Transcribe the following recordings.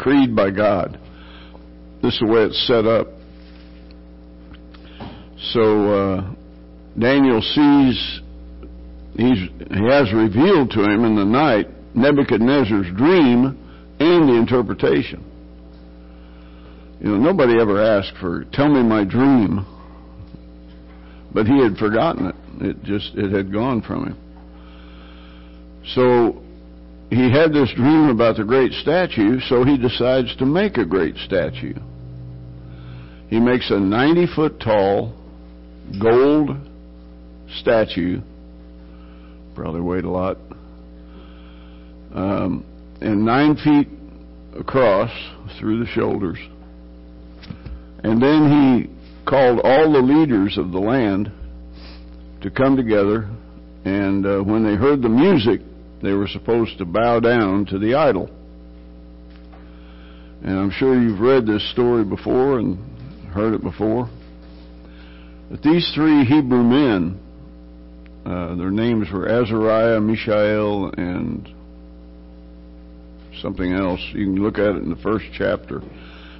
decreed by God. This is the way it's set up. So uh, Daniel sees he has revealed to him in the night Nebuchadnezzar's dream and the interpretation. You know, nobody ever asked for, tell me my dream. But he had forgotten it. It just, it had gone from him. So, he had this dream about the great statue, so he decides to make a great statue. He makes a 90 foot tall gold statue, probably weighed a lot, um, and nine feet across through the shoulders. And then he called all the leaders of the land to come together, and uh, when they heard the music, they were supposed to bow down to the idol. And I'm sure you've read this story before and heard it before. But these three Hebrew men, uh, their names were Azariah, Mishael, and something else. You can look at it in the first chapter.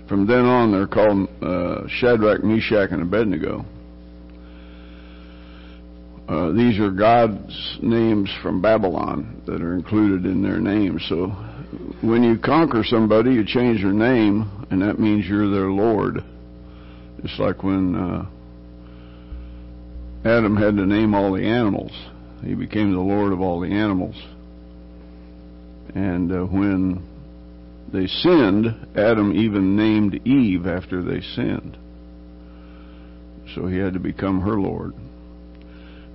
From then on, they're called uh, Shadrach, Meshach, and Abednego. Uh, these are God's names from Babylon that are included in their names. So when you conquer somebody, you change their name, and that means you're their Lord. It's like when uh, Adam had to name all the animals. He became the Lord of all the animals. And uh, when they sinned, Adam even named Eve after they sinned. So he had to become her Lord.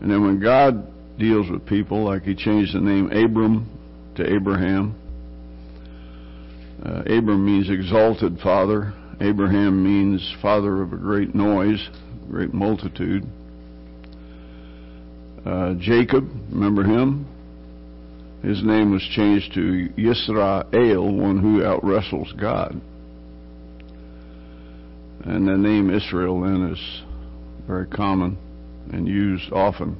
And then when God deals with people, like he changed the name Abram to Abraham, uh, Abram means exalted father. Abraham means father of a great noise, great multitude. Uh, Jacob, remember him? His name was changed to Yisrael, one who outwrestles God. And the name Israel then is very common and used often.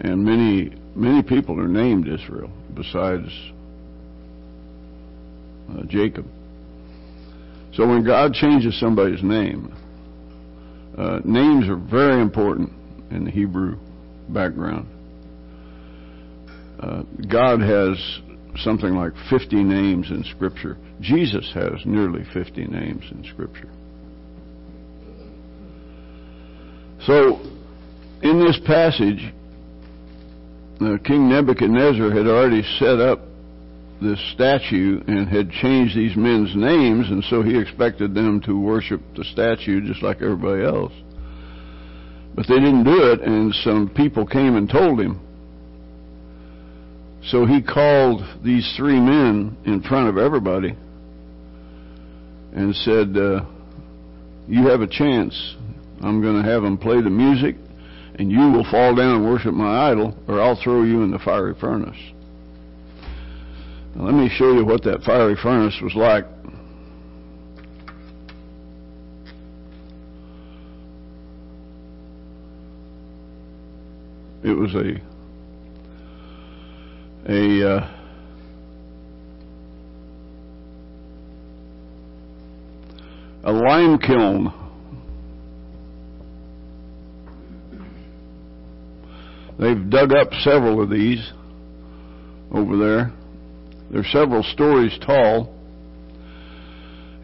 And many many people are named Israel besides uh, Jacob. So when God changes somebody's name, uh, names are very important in the Hebrew background. Uh, God has something like 50 names in Scripture. Jesus has nearly 50 names in Scripture. So, in this passage, uh, King Nebuchadnezzar had already set up this statue and had changed these men's names, and so he expected them to worship the statue just like everybody else. But they didn't do it, and some people came and told him. So he called these three men in front of everybody and said, uh, You have a chance. I'm going to have them play the music, and you will fall down and worship my idol, or I'll throw you in the fiery furnace. Now, let me show you what that fiery furnace was like. It was a a uh, a lime kiln. They've dug up several of these over there. They're several stories tall.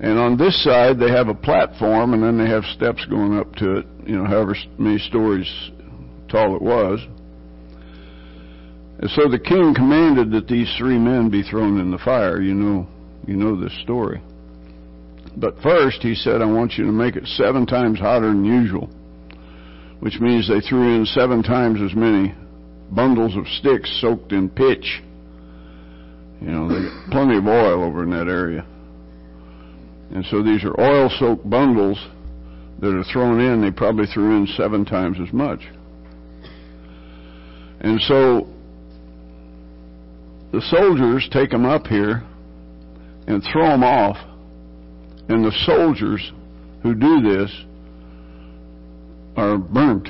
And on this side, they have a platform, and then they have steps going up to it, you know, however many stories tall it was. And so the king commanded that these three men be thrown in the fire. You know, you know this story. But first, he said, I want you to make it seven times hotter than usual, which means they threw in seven times as many bundles of sticks soaked in pitch. You know, they got plenty of oil over in that area. And so these are oil soaked bundles that are thrown in. They probably threw in seven times as much. And so the soldiers take them up here and throw them off, and the soldiers who do this are burnt.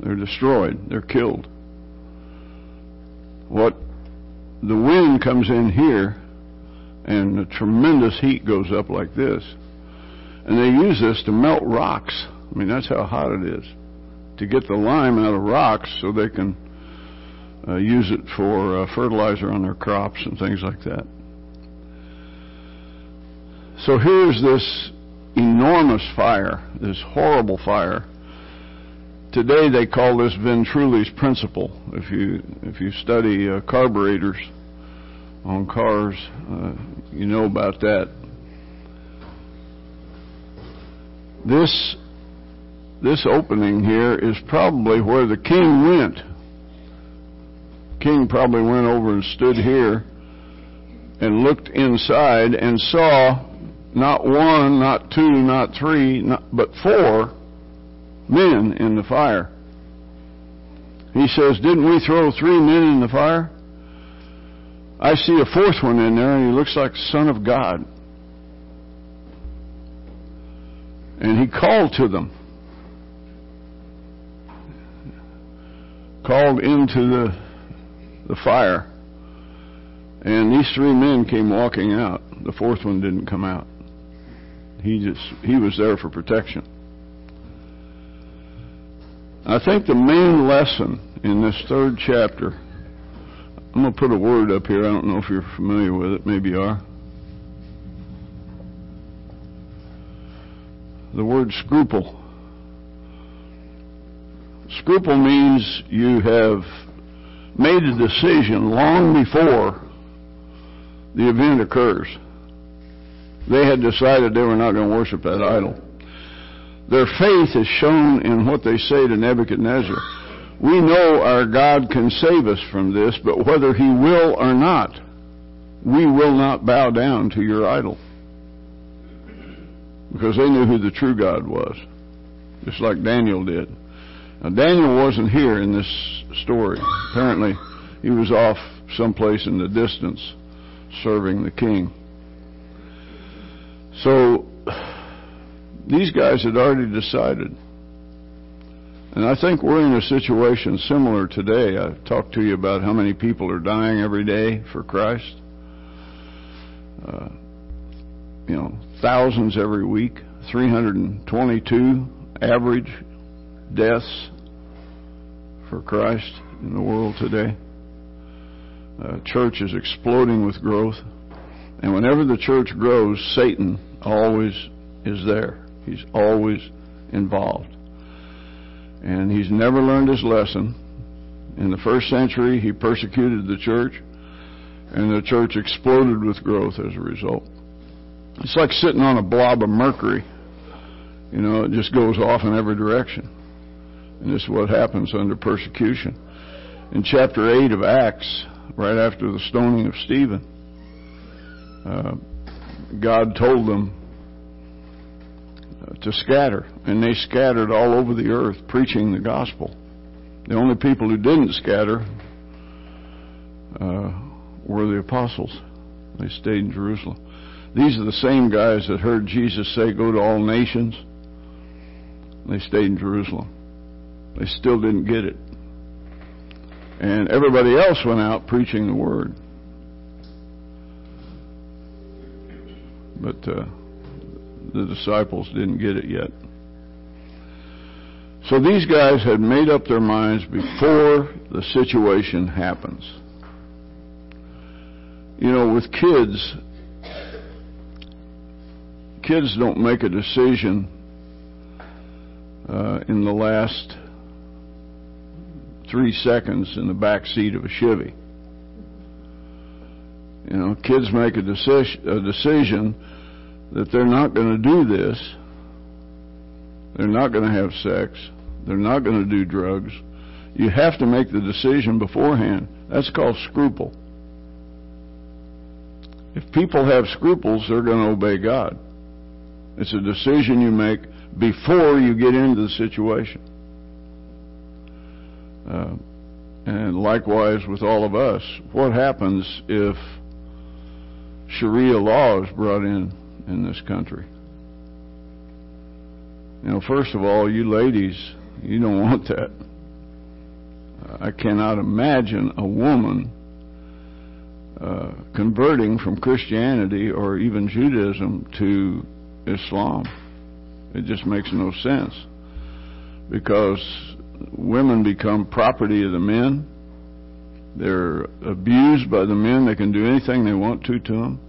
They're destroyed. They're killed. What the wind comes in here and the tremendous heat goes up like this. And they use this to melt rocks. I mean, that's how hot it is. To get the lime out of rocks so they can uh, use it for uh, fertilizer on their crops and things like that. So here's this enormous fire, this horrible fire. Today they call this Venturi's principle. If you if you study uh, carburetors on cars, uh, you know about that. This this opening here is probably where the king went. King probably went over and stood here and looked inside and saw not one, not two, not three, not, but four men in the fire. He says, Didn't we throw three men in the fire? I see a fourth one in there, and he looks like the Son of God. And he called to them. Called into the, the fire. And these three men came walking out. The fourth one didn't come out. He just he was there for protection. I think the main lesson in this third chapter, I'm going to put a word up here. I don't know if you're familiar with it. Maybe you are. The word scruple. Scruple means you have made a decision long before the event occurs. They had decided they were not going to worship that idol. Their faith is shown in what they say to Nebuchadnezzar. We know our God can save us from this, but whether he will or not, we will not bow down to your idol. Because they knew who the true God was, just like Daniel did. Now, Daniel wasn't here in this story. Apparently, he was off someplace in the distance serving the king. So these guys had already decided. And I think we're in a situation similar today. I've talked to you about how many people are dying every day for Christ. Uh, you know, thousands every week, 322 average deaths for Christ in the world today. Uh, church is exploding with growth. And whenever the church grows, Satan always is there. He's always involved. And he's never learned his lesson. In the first century, he persecuted the church, and the church exploded with growth as a result. It's like sitting on a blob of mercury. You know, it just goes off in every direction. And this is what happens under persecution. In chapter 8 of Acts, right after the stoning of Stephen, uh, God told them to scatter, and they scattered all over the earth preaching the gospel. The only people who didn't scatter uh, were the apostles. They stayed in Jerusalem. These are the same guys that heard Jesus say, Go to all nations. They stayed in Jerusalem. They still didn't get it. And everybody else went out preaching the word. But uh, the disciples didn't get it yet. So these guys had made up their minds before the situation happens. You know, with kids, kids don't make a decision uh, in the last three seconds in the back seat of a Chevy. You know, kids make a decision, a decision that they're not going to do this. They're not going to have sex. They're not going to do drugs. You have to make the decision beforehand. That's called scruple. If people have scruples, they're going to obey God. It's a decision you make before you get into the situation. Uh, and likewise with all of us, what happens if Sharia law is brought in in this country? You know, first of all, you ladies, you don't want that. I cannot imagine a woman uh, converting from Christianity or even Judaism to Islam. It just makes no sense because women become property of the men. They're abused by the men. They can do anything they want to to them.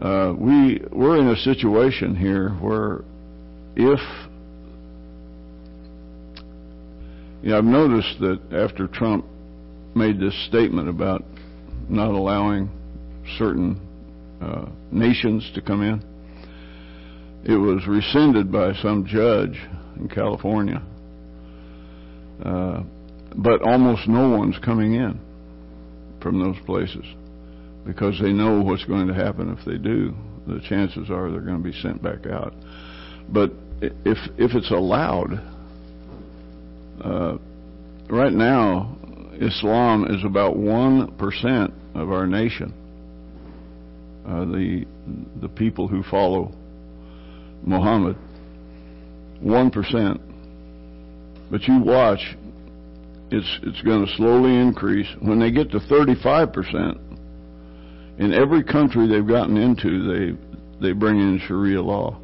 Uh, we we're in a situation here where if you know, I've noticed that after Trump made this statement about not allowing certain uh, nations to come in, it was rescinded by some judge in California. Uh, but almost no one's coming in from those places because they know what's going to happen if they do. The chances are they're going to be sent back out. But if if it's allowed, uh, right now, Islam is about one percent of our nation. Uh, the the people who follow Muhammad, one percent. But you watch, it's it's going to slowly increase. When they get to thirty-five percent, in every country they've gotten into, they they bring in Sharia law,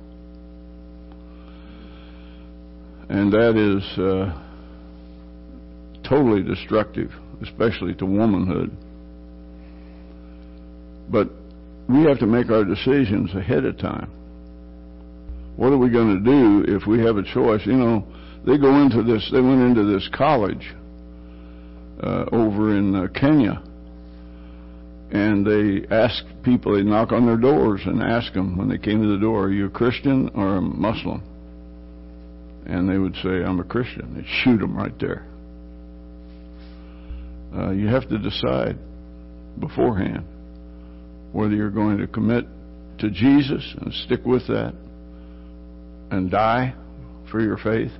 and that is uh, totally destructive, especially to womanhood. But we have to make our decisions ahead of time. What are we going to do if we have a choice? You know, they go into this. They went into this college uh, over in uh, Kenya, and they asked people. They knock on their doors and ask them when they came to the door, "Are you a Christian or a Muslim?" And they would say, "I'm a Christian." They'd shoot them right there. Uh, you have to decide beforehand whether you're going to commit to Jesus and stick with that and die for your faith,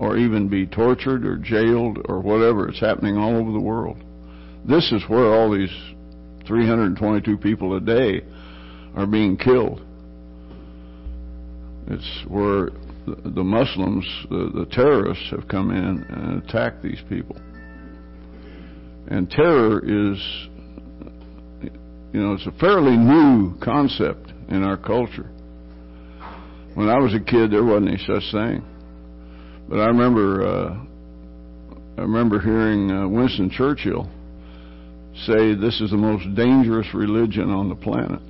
or even be tortured or jailed or whatever. It's happening all over the world. This is where all these 322 people a day are being killed. It's where the Muslims, the, the terrorists, have come in and attacked these people. And terror is, you know, it's a fairly new concept in our culture. When I was a kid, there wasn't any such thing. But I remember, uh, I remember hearing uh, Winston Churchill say this is the most dangerous religion on the planet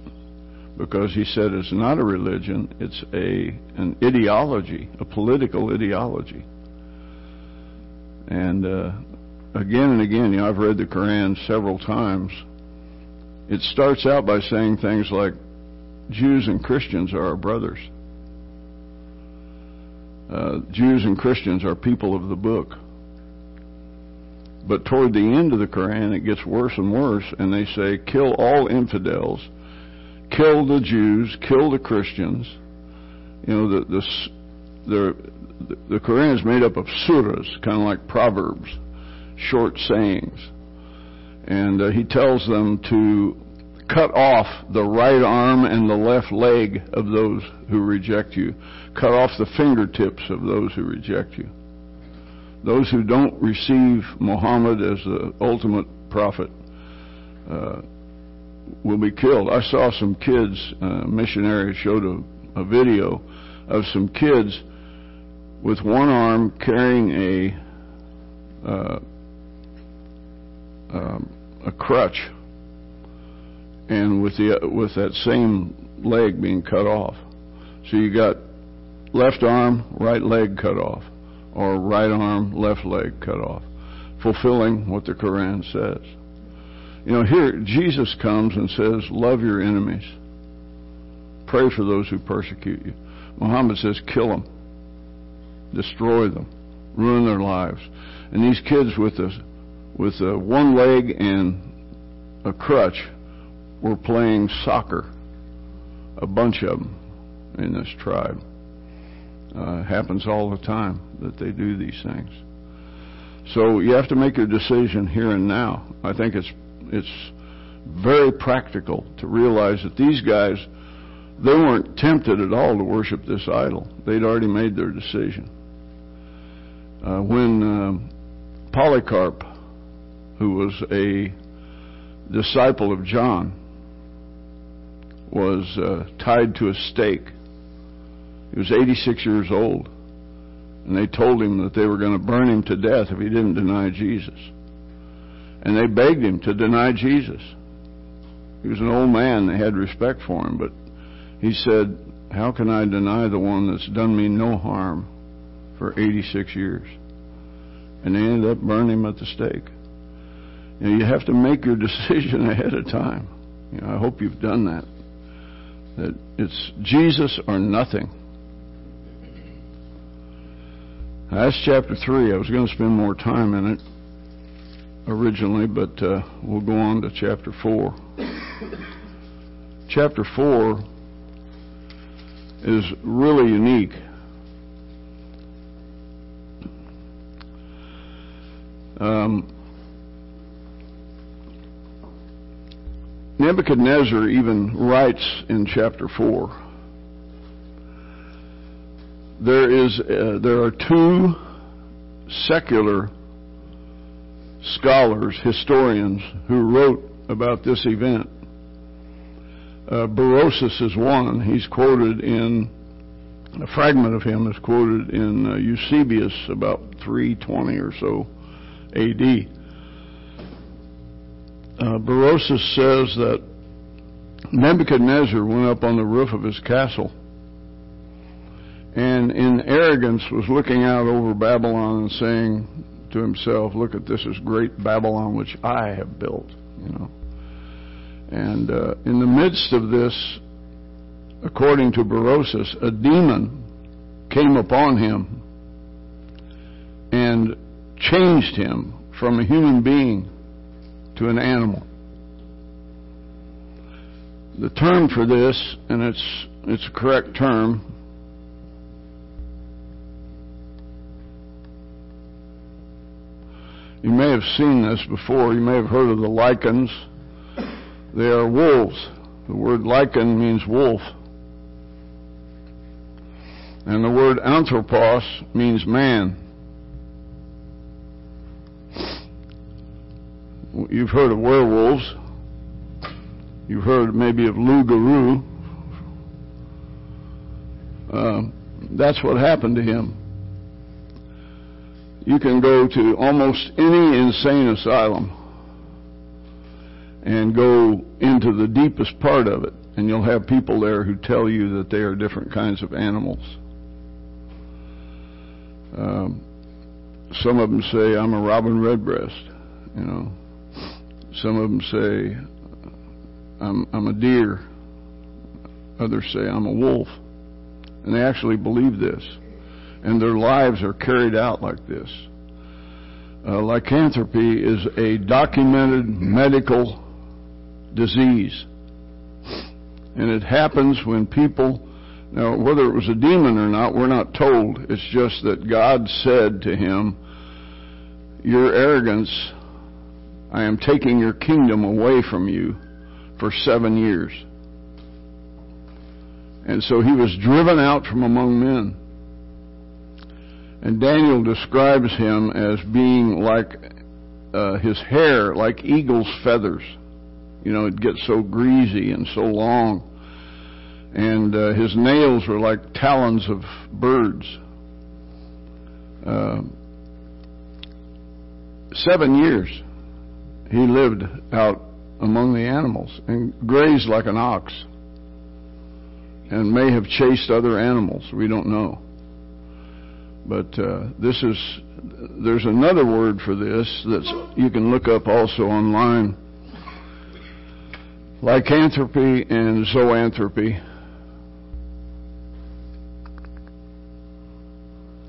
because he said it's not a religion, it's a an ideology, a political ideology. And uh, again and again, you know, I've read the Quran several times. It starts out by saying things like, Jews and Christians are our brothers. Uh, Jews and Christians are people of the book. But toward the end of the Quran, it gets worse and worse, and they say, kill all infidels, kill the Jews, kill the Christians. You know, the, the, the, the Quran is made up of surahs, kind of like proverbs, short sayings. And uh, he tells them to cut off the right arm and the left leg of those who reject you. Cut off the fingertips of those who reject you. Those who don't receive Muhammad as the ultimate prophet uh, will be killed. I saw some kids, uh, missionary showed a, a video of some kids with one arm carrying a uh, um, a crutch, and with the with that same leg being cut off. So you got left arm, right leg cut off, or right arm, left leg cut off, fulfilling what the Quran says. You know, here Jesus comes and says, Love your enemies. Pray for those who persecute you. Muhammad says, Kill them. Destroy them. Ruin their lives. And these kids with a, with a one leg and a crutch were playing soccer. A bunch of them in this tribe. Uh, happens all the time that they do these things. So you have to make a decision here and now. I think it's it's very practical to realize that these guys they weren't tempted at all to worship this idol. They'd already made their decision. Uh, when um, Polycarp, who was a disciple of John, was uh, tied to a stake. He was 86 years old. And they told him that they were going to burn him to death if he didn't deny Jesus. And they begged him to deny Jesus. He was an old man. They had respect for him. But he said, How can I deny the one that's done me no harm for 86 years? And they ended up burning him at the stake. You, know, you have to make your decision ahead of time. You know, I hope you've done that. That it's Jesus or nothing. That's chapter 3. I was going to spend more time in it originally, but uh, we'll go on to chapter 4. chapter 4 is really unique. Um, Nebuchadnezzar even writes in chapter 4 there is uh, there are two secular scholars, historians who wrote about this event. Uh, Berosus is one. He's quoted in a fragment of him is quoted in uh, Eusebius about 320 or so A.D. Uh, Berosus says that Nebuchadnezzar went up on the roof of his castle and in arrogance was looking out over Babylon and saying to himself, "Look at this is great Babylon which I have built," you know. And uh, in the midst of this, according to Berosus, a demon came upon him and changed him from a human being to an animal. The term for this, and it's it's a correct term, You may have seen this before. You may have heard of the lycans. They are wolves. The word lycan means wolf. And the word anthropos means man. You've heard of werewolves. You've heard maybe of Loup-Garou. Uh, that's what happened to him you can go to almost any insane asylum and go into the deepest part of it, and you'll have people there who tell you that they are different kinds of animals. Um, some of them say, I'm a robin redbreast, you know. Some of them say, I'm, I'm a deer. Others say, I'm a wolf. And they actually believe this and their lives are carried out like this. Uh, lycanthropy is a documented medical disease. And it happens when people, now whether it was a demon or not, we're not told. It's just that God said to him, Your arrogance, I am taking your kingdom away from you for seven years. And so he was driven out from among men. And Daniel describes him as being like uh, his hair, like eagle's feathers. You know, it gets so greasy and so long. And uh, his nails were like talons of birds. Uh, seven years he lived out among the animals and grazed like an ox and may have chased other animals. We don't know. But uh, this is there's another word for this that you can look up also online. Lycanthropy and zoanthropy.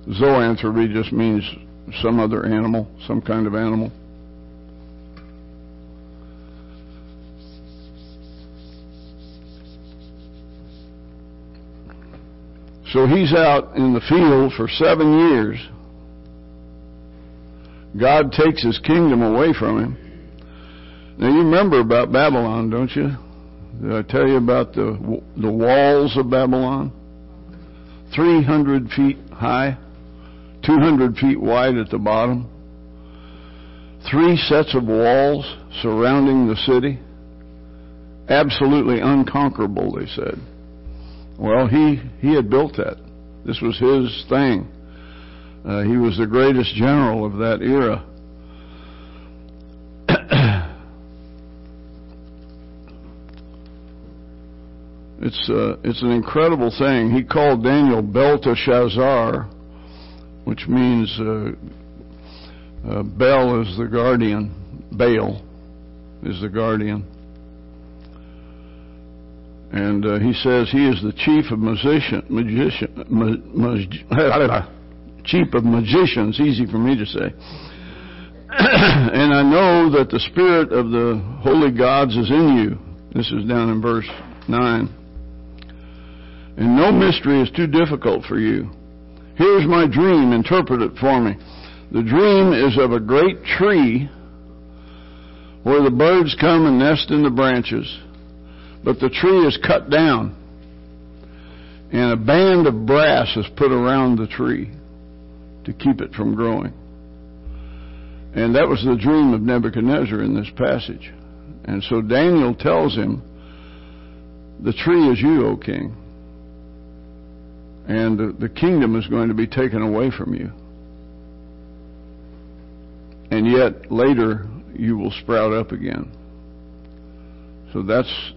Zoanthropy just means some other animal, some kind of animal. So he's out in the field for seven years. God takes his kingdom away from him. Now you remember about Babylon, don't you? Did I tell you about the the walls of Babylon? 300 feet high, 200 feet wide at the bottom, three sets of walls surrounding the city. Absolutely unconquerable, they said. Well, he, he had built that. This was his thing. Uh, he was the greatest general of that era. it's uh, it's an incredible thing. He called Daniel Belteshazzar, which means uh, uh, Bel is the guardian, Baal is the guardian. And uh, he says he is the chief of musician, magician, ma, chief of magicians. Easy for me to say. and I know that the spirit of the holy gods is in you. This is down in verse nine. And no mystery is too difficult for you. Here's my dream. Interpret it for me. The dream is of a great tree where the birds come and nest in the branches but the tree is cut down, and a band of brass is put around the tree to keep it from growing. And that was the dream of Nebuchadnezzar in this passage. And so Daniel tells him, The tree is you, O king. And the, kingdom is going to be taken away from you. And yet later you will sprout up again. So that's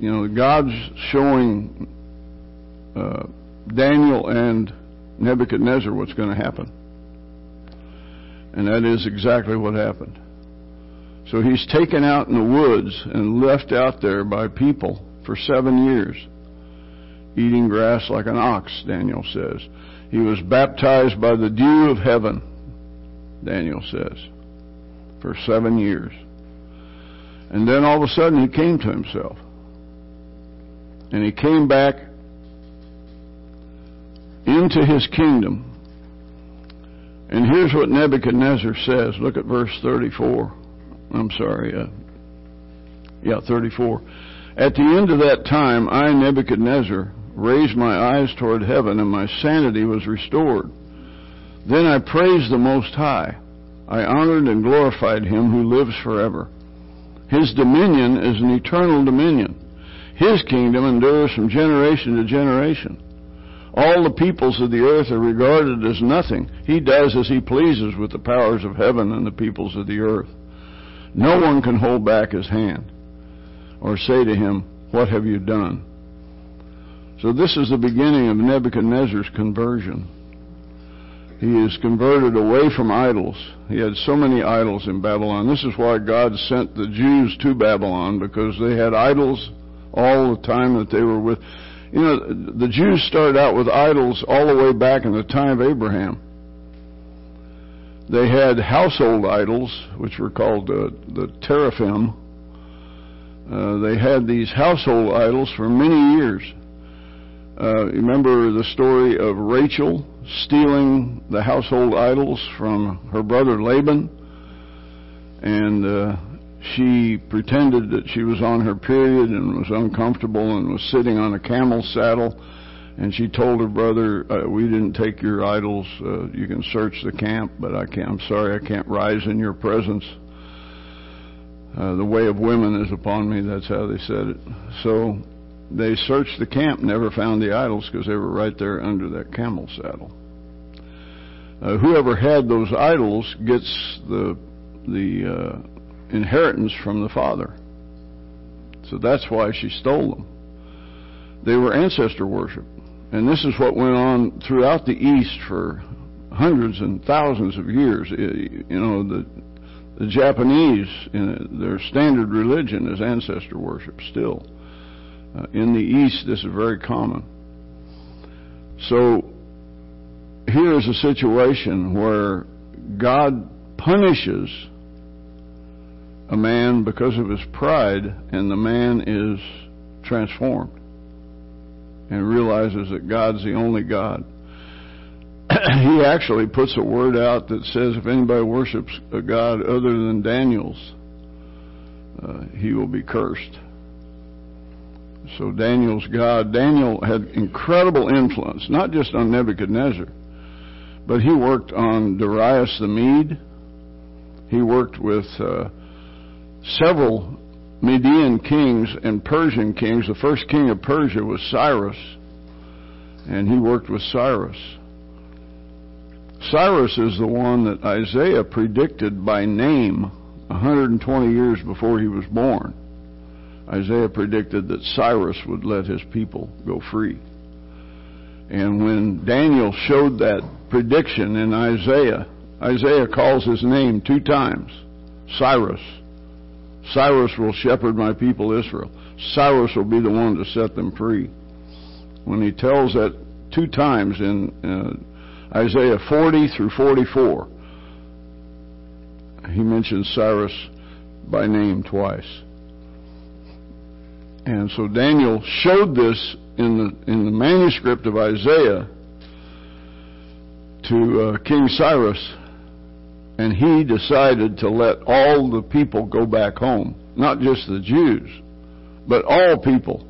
you know, God's showing uh, Daniel and Nebuchadnezzar what's going to happen. And that is exactly what happened. So he's taken out in the woods and left out there by people for seven years, eating grass like an ox, Daniel says. He was baptized by the dew of heaven, Daniel says, for seven years. And then all of a sudden he came to himself. And he came back into his kingdom. And here's what Nebuchadnezzar says. Look at verse 34. I'm sorry. Uh, yeah, 34. At the end of that time, I, Nebuchadnezzar, raised my eyes toward heaven, and my sanity was restored. Then I praised the Most High. I honored and glorified him who lives forever. His dominion is an eternal dominion his kingdom endures from generation to generation. All the peoples of the earth are regarded as nothing. He does as he pleases with the powers of heaven and the peoples of the earth. No one can hold back his hand or say to him, What have you done? So this is the beginning of Nebuchadnezzar's conversion. He is converted away from idols. He had so many idols in Babylon. This is why God sent the Jews to Babylon because they had idols all the time that they were with. You know, the Jews started out with idols all the way back in the time of Abraham. They had household idols, which were called uh, the teraphim. Uh, they had these household idols for many years. Uh, remember the story of Rachel stealing the household idols from her brother Laban? And uh, she pretended that she was on her period and was uncomfortable and was sitting on a camel saddle. And she told her brother, uh, "We didn't take your idols. Uh, you can search the camp, but I can't. I'm sorry, I can't rise in your presence." Uh, the way of women is upon me. That's how they said it. So they searched the camp, never found the idols because they were right there under that camel saddle. Uh, whoever had those idols gets the the uh, inheritance from the father. So that's why she stole them. They were ancestor worship. And this is what went on throughout the East for hundreds and thousands of years. You know, the, the Japanese, their standard religion is ancestor worship still. Uh, in the East, this is very common. So here is a situation where God punishes a man because of his pride, and the man is transformed and realizes that God's the only God. he actually puts a word out that says if anybody worships a God other than Daniel's, uh, he will be cursed. So Daniel's God, Daniel had incredible influence, not just on Nebuchadnezzar, but he worked on Darius the Mede He worked with uh, several Median kings and Persian kings. The first king of Persia was Cyrus, and he worked with Cyrus. Cyrus is the one that Isaiah predicted by name 120 years before he was born. Isaiah predicted that Cyrus would let his people go free. And when Daniel showed that prediction in Isaiah, Isaiah calls his name two times Cyrus. Cyrus will shepherd my people Israel. Cyrus will be the one to set them free. When he tells that two times in uh, Isaiah 40 through 44, he mentions Cyrus by name twice. And so Daniel showed this in the in the manuscript of Isaiah to uh, King Cyrus, and he decided to let all the people go back home, not just the Jews, but all people.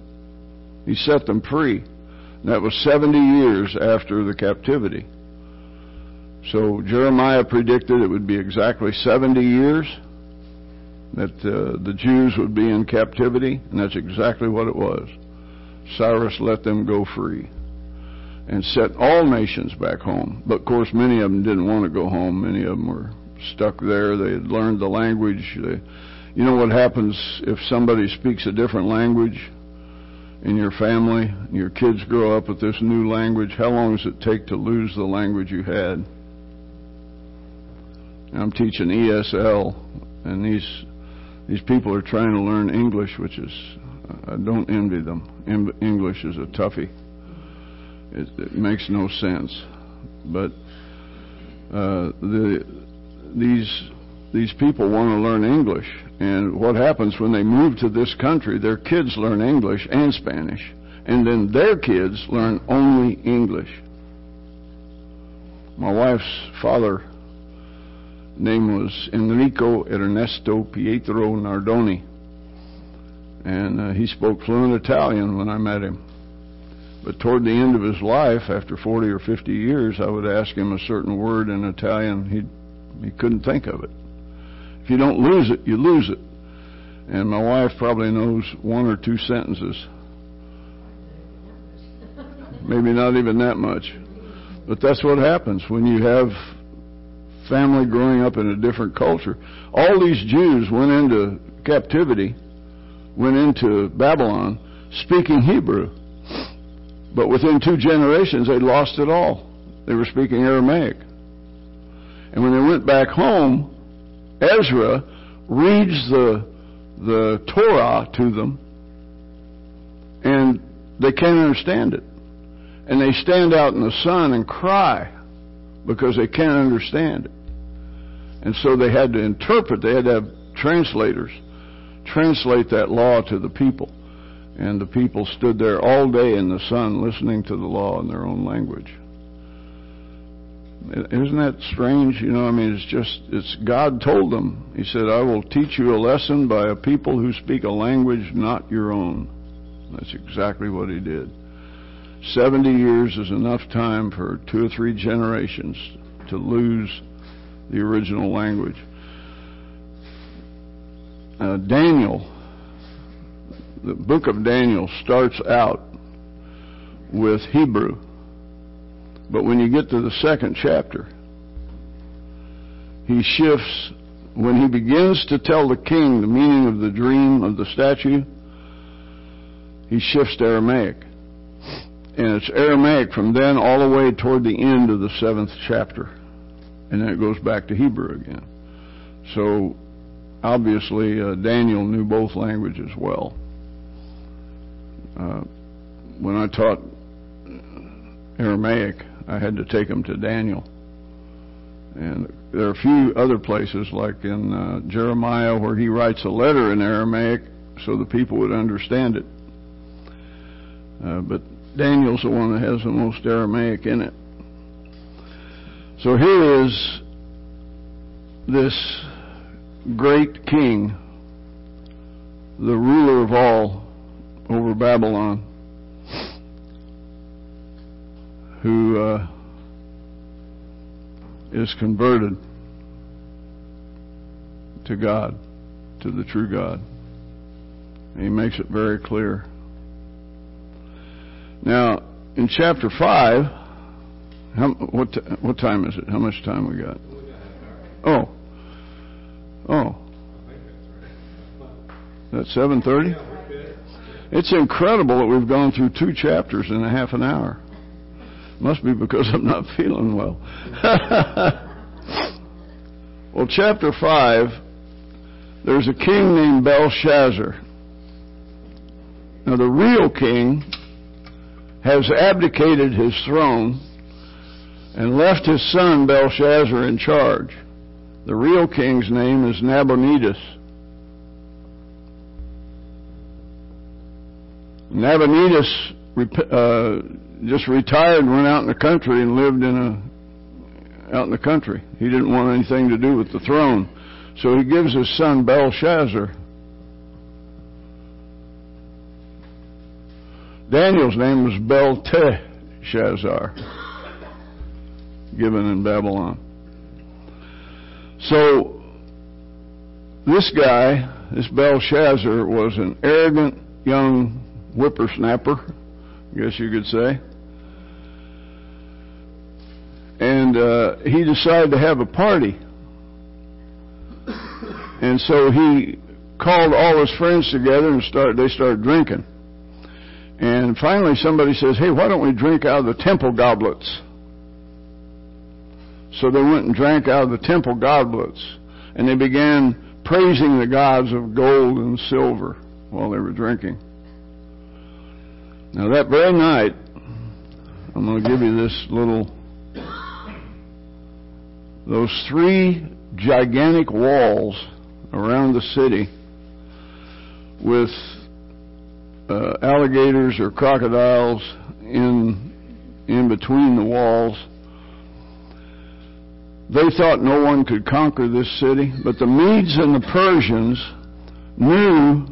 He set them free. And that was 70 years after the captivity. So Jeremiah predicted it would be exactly 70 years that uh, the Jews would be in captivity, and that's exactly what it was. Cyrus let them go free and set all nations back home. But of course, many of them didn't want to go home. Many of them were stuck there. They had learned the language. They, you know what happens if somebody speaks a different language in your family? Your kids grow up with this new language. How long does it take to lose the language you had? I'm teaching ESL, and these these people are trying to learn English, which is I don't envy them. English is a toughie. It, it makes no sense, but uh, the these these people want to learn English, and what happens when they move to this country? Their kids learn English and Spanish, and then their kids learn only English. My wife's father name was Enrico Ernesto Pietro Nardoni. And uh, he spoke fluent Italian when I met him. But toward the end of his life, after 40 or 50 years, I would ask him a certain word in Italian. He he couldn't think of it. If you don't lose it, you lose it. And my wife probably knows one or two sentences. Maybe not even that much. But that's what happens when you have family growing up in a different culture. All these Jews went into captivity, went into Babylon speaking Hebrew. But within two generations, they lost it all. They were speaking Aramaic. And when they went back home, Ezra reads the, the Torah to them, and they can't understand it. And they stand out in the sun and cry because they can't understand it. And so they had to interpret, they had to have translators translate that law to the people. And the people stood there all day in the sun listening to the law in their own language. Isn't that strange? You know, I mean, it's just, it's God told them. He said, I will teach you a lesson by a people who speak a language not your own. That's exactly what he did. 70 years is enough time for two or three generations to lose the original language. Uh, Daniel, the book of Daniel starts out with Hebrew. But when you get to the second chapter, he shifts, when he begins to tell the king the meaning of the dream of the statue, he shifts to Aramaic. And it's Aramaic from then all the way toward the end of the seventh chapter and then it goes back to Hebrew again. So obviously uh, Daniel knew both languages well. Uh, when I taught Aramaic, I had to take them to Daniel. And there are a few other places, like in uh, Jeremiah, where he writes a letter in Aramaic so the people would understand it. Uh, but Daniel's the one that has the most Aramaic in it. So here is this great king, the ruler of all over Babylon, who uh, is converted. to God, to the true God. He makes it very clear. Now, in chapter 5, how, what, what time is it? How much time we got? Oh. Oh. That's 7.30? It's incredible that we've gone through two chapters in a half an hour. Must be because I'm not feeling well. well, chapter 5, there's a king named Belshazzar. Now, the real king has abdicated his throne and left his son Belshazzar in charge. The real king's name is Nabonidus. Nabonidus uh, just retired and went out in the country and lived in a out in the country. He didn't want anything to do with the throne, so he gives his son Belshazzar. Daniel's name was Belteshazzar, given in Babylon. So this guy, this Belshazzar, was an arrogant young whippersnapper, guess you could say. And uh, he decided to have a party. And so he called all his friends together and started, they started drinking. And finally somebody says, hey, why don't we drink out of the temple goblets? So they went and drank out of the temple goblets. And they began praising the gods of gold and silver while they were drinking. Now, that very night, I'm going to give you this little. Those three gigantic walls around the city with uh, alligators or crocodiles in in between the walls. They thought no one could conquer this city, but the Medes and the Persians knew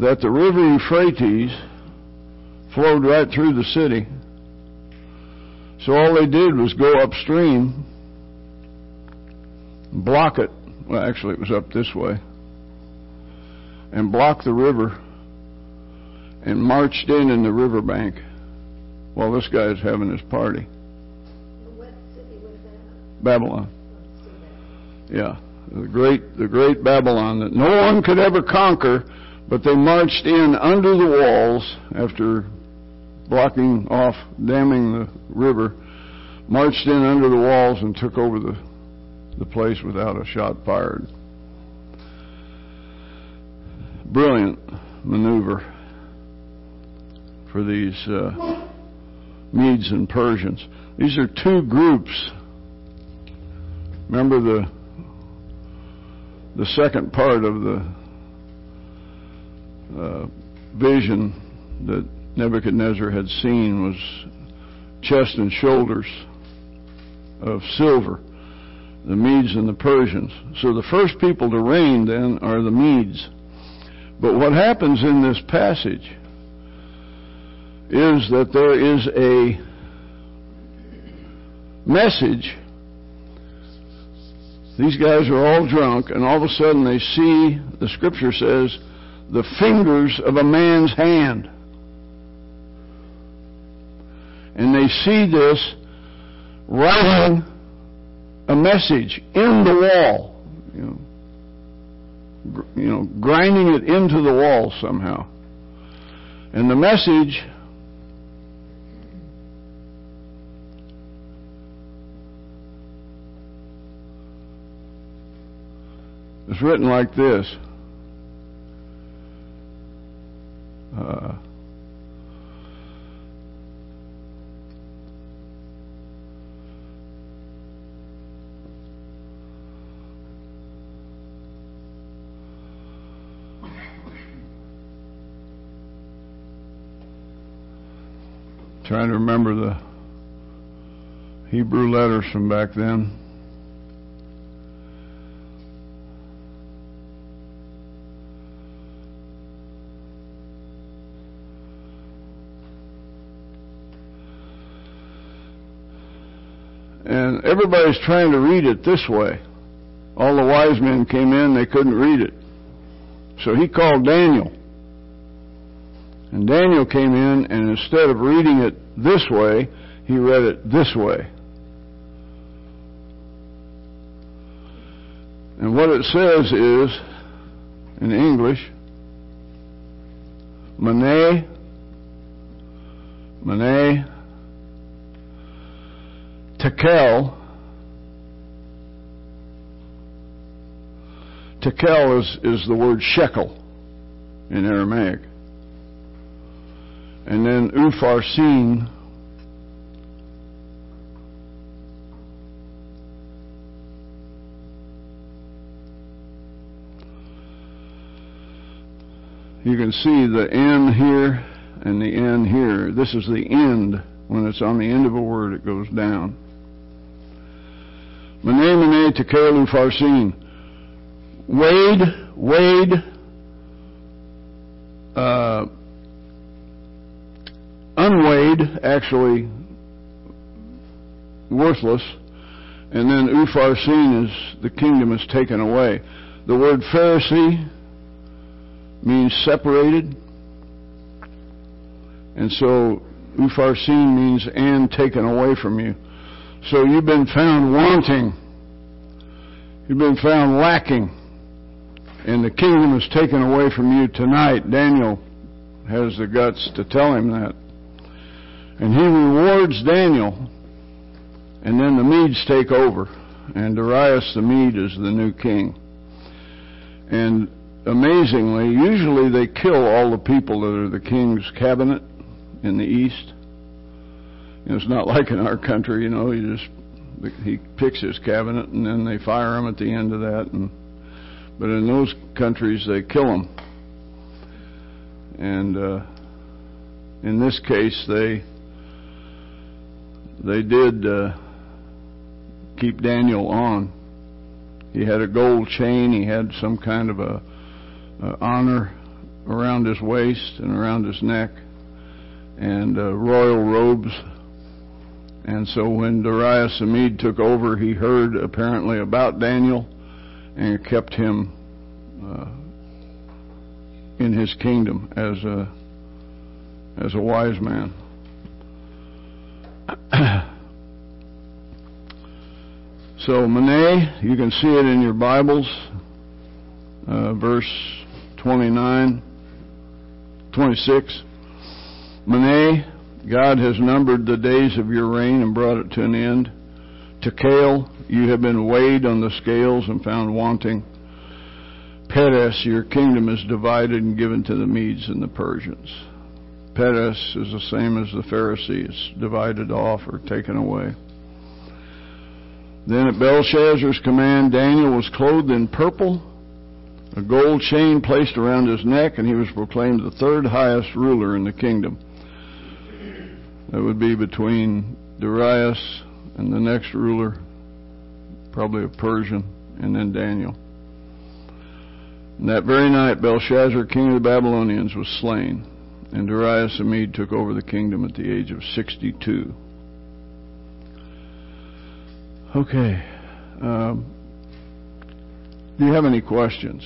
that the river Euphrates flowed right through the city. So all they did was go upstream, block it. Well, actually, it was up this way. And block the river and marched in in the riverbank while this guy is having his party. What city was that? Babylon. Yeah. The great, the great Babylon that no one could ever conquer but they marched in under the walls after blocking off, damming the river, marched in under the walls and took over the, the place without a shot fired. Brilliant maneuver for these uh, Medes and Persians. These are two groups. Remember the the second part of the uh, vision that Nebuchadnezzar had seen was chest and shoulders of silver, the Medes and the Persians. So the first people to reign then are the Medes. But what happens in this passage is that there is a message. These guys are all drunk, and all of a sudden they see, the scripture says, the fingers of a man's hand. And they see this writing a message in the wall, you know, gr- you know, grinding it into the wall somehow. And the message is written like this. Uh, trying to remember the Hebrew letters from back then. Everybody's trying to read it this way. all the wise men came in, they couldn't read it. So he called Daniel. And Daniel came in, and instead of reading it this way, he read it this way. And what it says is, in English, Mene, Mene, Tekel. Tekel is, is the word shekel in Aramaic. And then Upharsin you can see the N here and the N here. This is the end. When it's on the end of a word, it goes down. Mene Mene Tekel Upharsin. weighed, weighed, uh, unweighed, actually worthless, and then Upharsin is the kingdom is taken away. The word Pharisee means separated, and so Upharsin means and taken away from you. So you've been found wanting. You've been found lacking. And the kingdom is taken away from you tonight. Daniel has the guts to tell him that. And he rewards Daniel. And then the Medes take over. And Darius the Mede is the new king. And amazingly, usually they kill all the people that are the king's cabinet in the east. It's not like in our country, you know, he just he picks his cabinet and then they fire him at the end of that and but in those countries they kill them. And uh, in this case they they did uh, keep Daniel on. He had a gold chain. He had some kind of a, a honor around his waist and around his neck, and uh, royal robes. And so when Darius the Mede took over, he heard apparently about Daniel and kept him uh, in his kingdom as a as a wise man. so Mene, you can see it in your Bibles, uh, verse 29, 26. Mene, God has numbered the days of your reign and brought it to an end. To Tekel, you have been weighed on the scales and found wanting. Peres, your kingdom is divided and given to the Medes and the Persians. Peres is the same as the Pharisees, divided off or taken away. Then at Belshazzar's command, Daniel was clothed in purple, a gold chain placed around his neck, and he was proclaimed the third highest ruler in the kingdom. That would be between Darius and the next ruler, probably a Persian, and then Daniel. And that very night, Belshazzar, king of the Babylonians, was slain, and Darius the Mede took over the kingdom at the age of 62. Okay. Um, do you have any questions?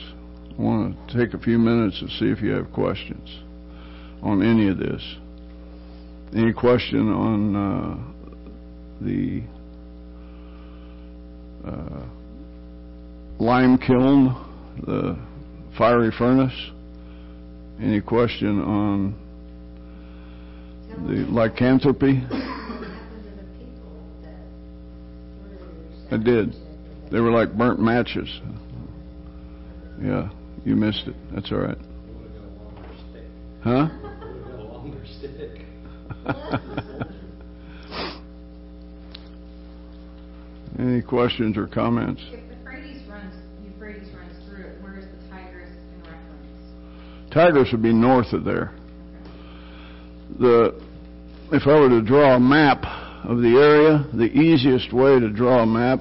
I want to take a few minutes and see if you have questions on any of this. Any question on uh, the uh, lime kiln, the fiery furnace? Any question on the lycanthropy? I did. They were like burnt matches. Yeah, you missed it. That's all right. Huh? Any questions or comments? If the Euphrates runs, Euphrates runs through it, where is the Tigris in reference? Tigris would be north of there. The if I were to draw a map of the area, the easiest way to draw a map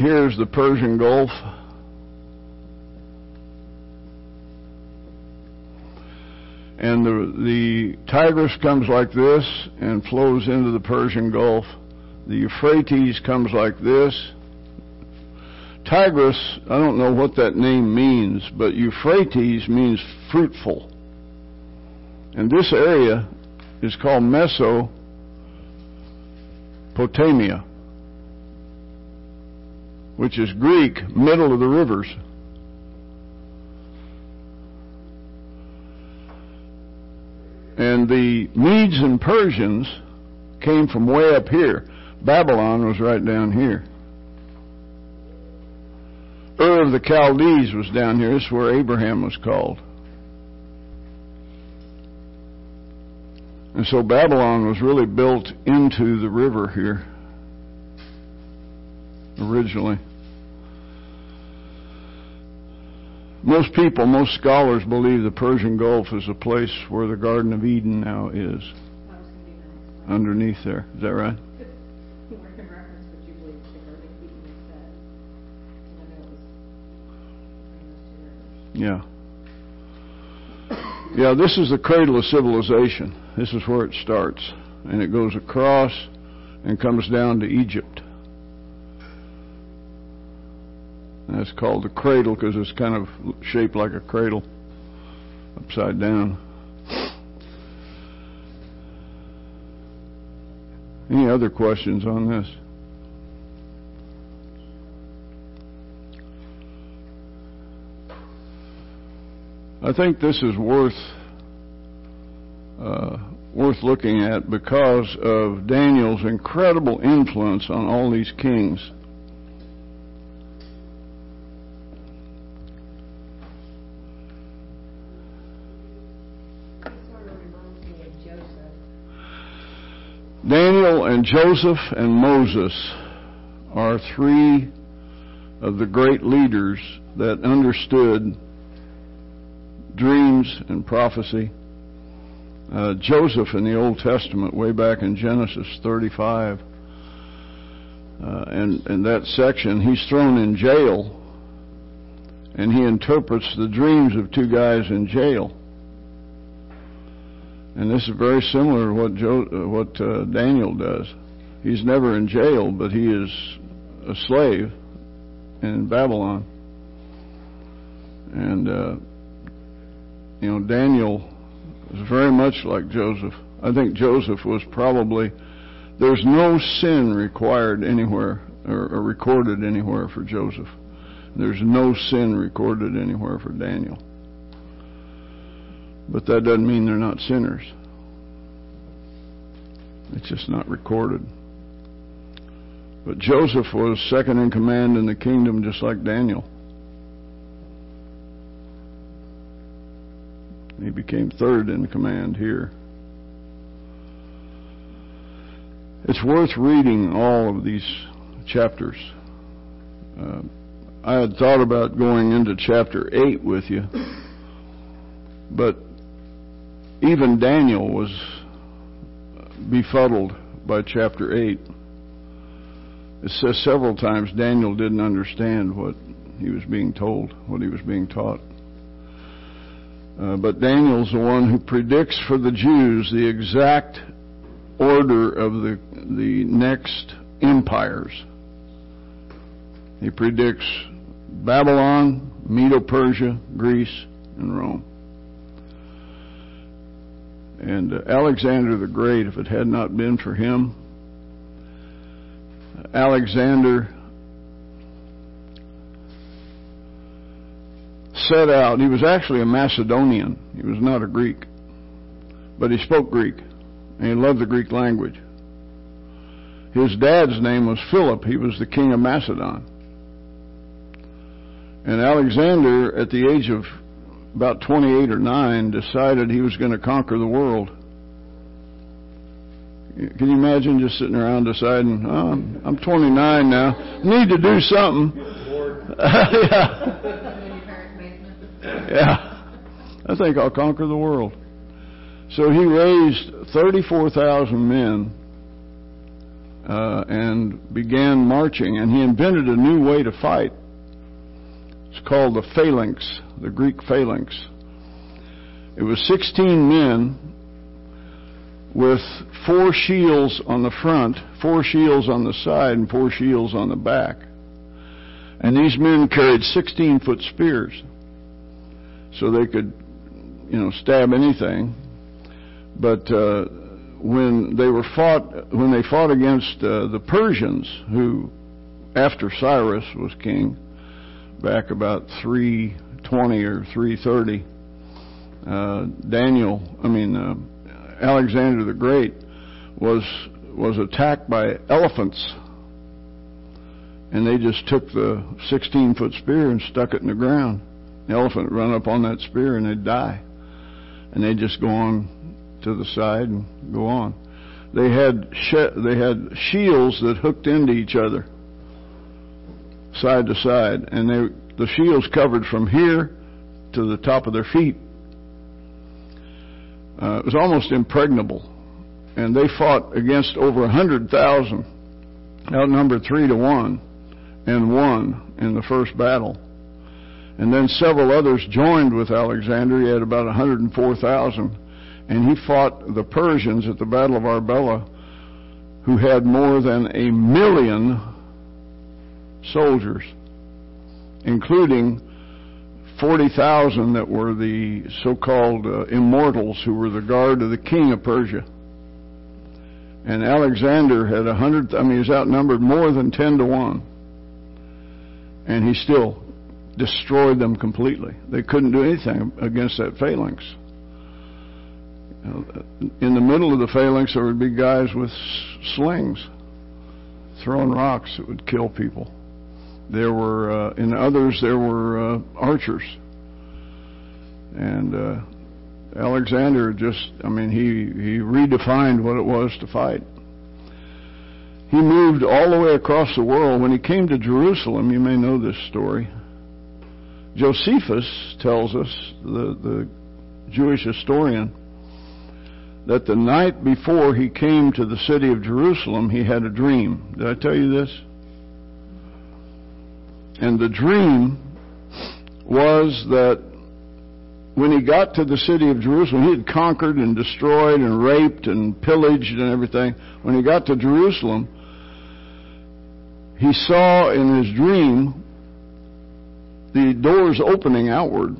here's the Persian Gulf. And the, the Tigris comes like this and flows into the Persian Gulf. The Euphrates comes like this Tigris, I don't know what that name means, but Euphrates means fruitful. And this area is called Mesopotamia, which is Greek, middle of the rivers. And the Medes and Persians came from way up here. Babylon was right down here. Ur of the Chaldees was down here. This is where Abraham was called. And so Babylon was really built into the river here originally. Most people, most scholars believe the Persian Gulf is a place where the Garden of Eden now is, underneath there. Is that right? the. Yeah. Yeah, this is the cradle of civilization. This is where it starts. And it goes across and comes down to Egypt. That's called the cradle because it's kind of shaped like a cradle, upside down. Any other questions on this? I think this is worth uh, worth looking at because of Daniel's incredible influence on all these kings. And Joseph and Moses are three of the great leaders that understood dreams and prophecy. Uh, Joseph in the Old Testament, way back in Genesis 35, uh, and in that section, he's thrown in jail, and he interprets the dreams of two guys in jail. And this is very similar to what jo- uh, what uh, Daniel does. He's never in jail, but he is a slave in Babylon. And uh, you know, Daniel is very much like Joseph. I think Joseph was probably there's no sin required anywhere or, or recorded anywhere for Joseph. There's no sin recorded anywhere for Daniel. But that doesn't mean they're not sinners. It's just not recorded. But Joseph was second in command in the kingdom just like Daniel. He became third in command here. It's worth reading all of these chapters. Uh, I had thought about going into chapter 8 with you, but even Daniel was befuddled by chapter 8. It says several times Daniel didn't understand what he was being told, what he was being taught. Uh, but Daniel's the one who predicts for the Jews the exact order of the the next empires. He predicts Babylon, Medo-Persia, Greece, and Rome. And uh, Alexander the Great, if it had not been for him, Alexander set out. He was actually a Macedonian. He was not a Greek. But he spoke Greek. And he loved the Greek language. His dad's name was Philip. He was the king of Macedon. And Alexander, at the age of about 28 or 9, decided he was going to conquer the world. Can you imagine just sitting around deciding, oh, I'm- I'm 29 now, need to do something? yeah. Yeah. I think I'll conquer the world. So he raised 34,000 men uh, and began marching, and he invented a new way to fight. It's called the phalanx, the Greek phalanx. It was 16 men with four shields on the front, four shields on the side, and four shields on the back. And these men carried 16 foot spears. So they could, you know, stab anything. But uh, when they were fought, when they fought against uh, the Persians, who, after Cyrus was king, back about 320 or 330, uh, Daniel, I mean uh, Alexander the Great, was was attacked by elephants, and they just took the 16 foot spear and stuck it in the ground. The elephant run up on that spear and they'd die, and they'd just go on to the side and go on. They had sh- they had shields that hooked into each other, side to side, and they the shields covered from here to the top of their feet. Uh, it was almost impregnable, and they fought against over a hundred thousand, outnumbered three to one, and won in the first battle. And then several others joined with Alexander. He had about 104,000 and he fought the Persians at the Battle of Arbela, who had more than a million soldiers, including 40,000 that were the so-called uh, immortals, who were the guard of the king of Persia. And Alexander had a hundred. I mean, he was outnumbered more than ten to one, and he still destroyed them completely. They couldn't do anything against that phalanx in the middle of the phalanx there would be guys with slings throwing rocks that would kill people. There were uh, in others there were uh, archers, and uh, Alexander just I mean he he redefined what it was to fight. He moved all the way across the world. When he came to Jerusalem, you may know this story. Josephus tells us, the, the Jewish historian, that the night before he came to the city of Jerusalem, he had a dream. Did I tell you this? And the dream was that when he got to the city of Jerusalem, he had conquered and destroyed and raped and pillaged and everything. When he got to Jerusalem, he saw in his dream the doors opening outward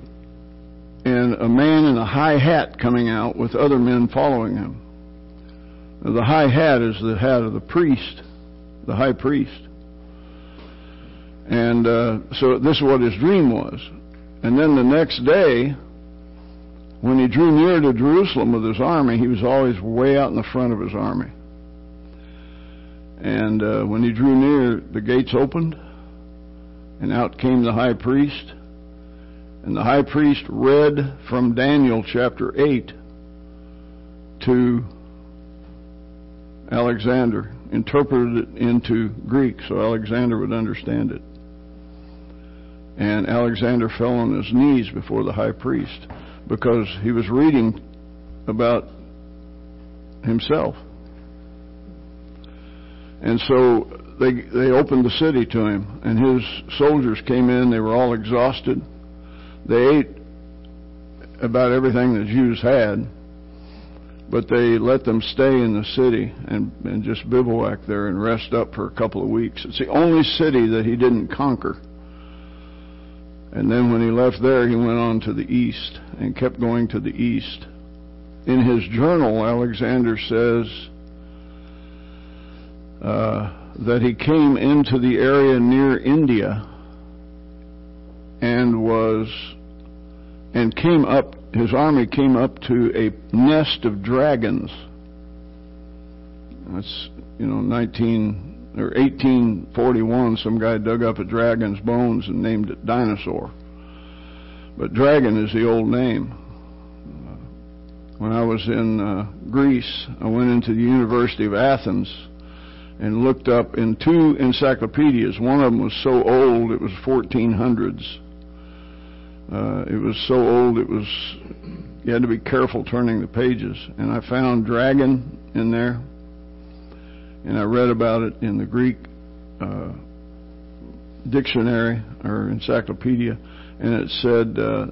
and a man in a high hat coming out with other men following him. Now, the high hat is the hat of the priest, the high priest. And uh, so this is what his dream was. And then the next day, when he drew near to Jerusalem with his army, he was always way out in the front of his army. And uh, when he drew near, the gates opened, and out came the high priest and the high priest read from Daniel chapter 8 to Alexander, interpreted it into Greek so Alexander would understand it. And Alexander fell on his knees before the high priest because he was reading about himself. And so they they opened the city to him and his soldiers came in, they were all exhausted they ate about everything the Jews had, but they let them stay in the city and, and just bivouac there and rest up for a couple of weeks. It's the only city that he didn't conquer. And then when he left there, he went on to the east and kept going to the east. In his journal, Alexander says uh, that he came into the area near India and was and came up his army came up to a nest of dragons that's you know 19 or 1841 some guy dug up a dragon's bones and named it dinosaur. But dragon is the old name. When I was in uh, Greece I went into the University of Athens and looked up in two encyclopedias. One of them was so old it was 1400s uh, it was so old it was you had to be careful turning the pages. And I found dragon in there, and I read about it in the Greek uh, dictionary or encyclopedia, and it said uh,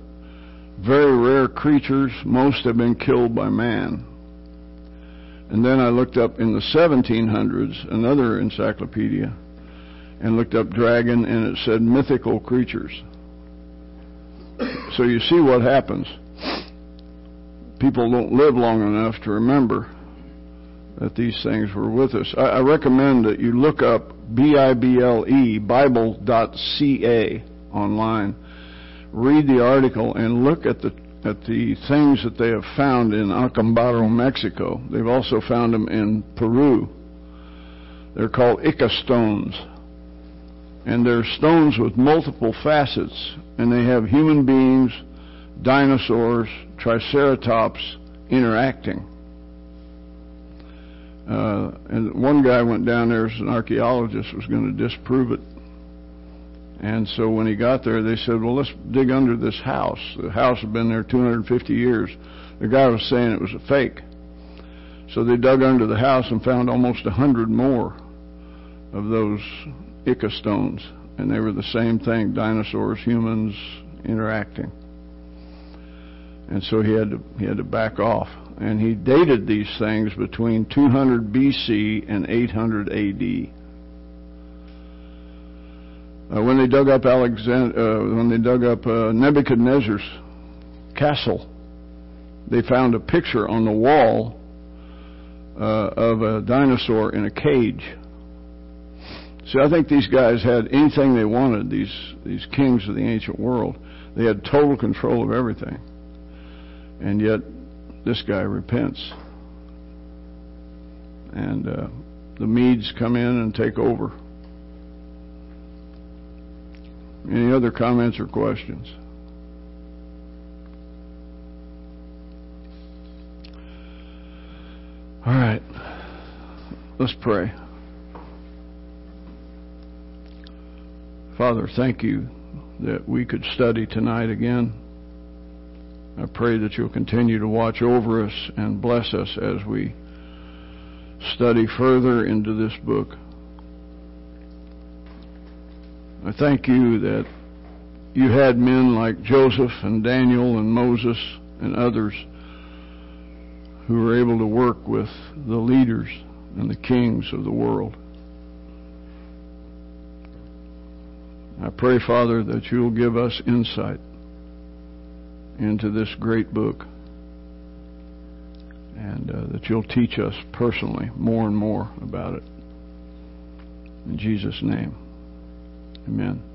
very rare creatures. Most have been killed by man. And then I looked up in the 1700s another encyclopedia, and looked up dragon, and it said mythical creatures. So you see what happens. People don't live long enough to remember that these things were with us. I, I recommend that you look up B-I-B-L-E, Bible.ca online. Read the article and look at the at the things that they have found in Acambaro, Mexico. They've also found them in Peru. They're called Ica stones. And they're stones with multiple facets, and they have human beings, dinosaurs, triceratops interacting. Uh, and one guy went down there as an archaeologist, was going to disprove it. And so when he got there, they said, well, let's dig under this house. The house had been there 250 years. The guy was saying it was a fake. So they dug under the house and found almost a hundred more of those Ica stones. And they were the same thing, dinosaurs, humans interacting. And so he had to, he had to back off. And he dated these things between 200 BC and 800 AD. Uh, when they dug up Alexander, uh, when they dug up uh, Nebuchadnezzar's castle, they found a picture on the wall uh, of a dinosaur in a cage. See, I think these guys had anything they wanted. These these kings of the ancient world, they had total control of everything, and yet this guy repents, and uh, the Medes come in and take over. Any other comments or questions? All right. Let's pray. Father, thank you that we could study tonight again. I pray that you'll continue to watch over us and bless us as we study further into this book. I thank you that you had men like Joseph and Daniel and Moses and others who were able to work with the leaders and the kings of the world. I pray, Father, that you'll give us insight into this great book and uh, that you'll teach us personally more and more about it. In Jesus' name, amen.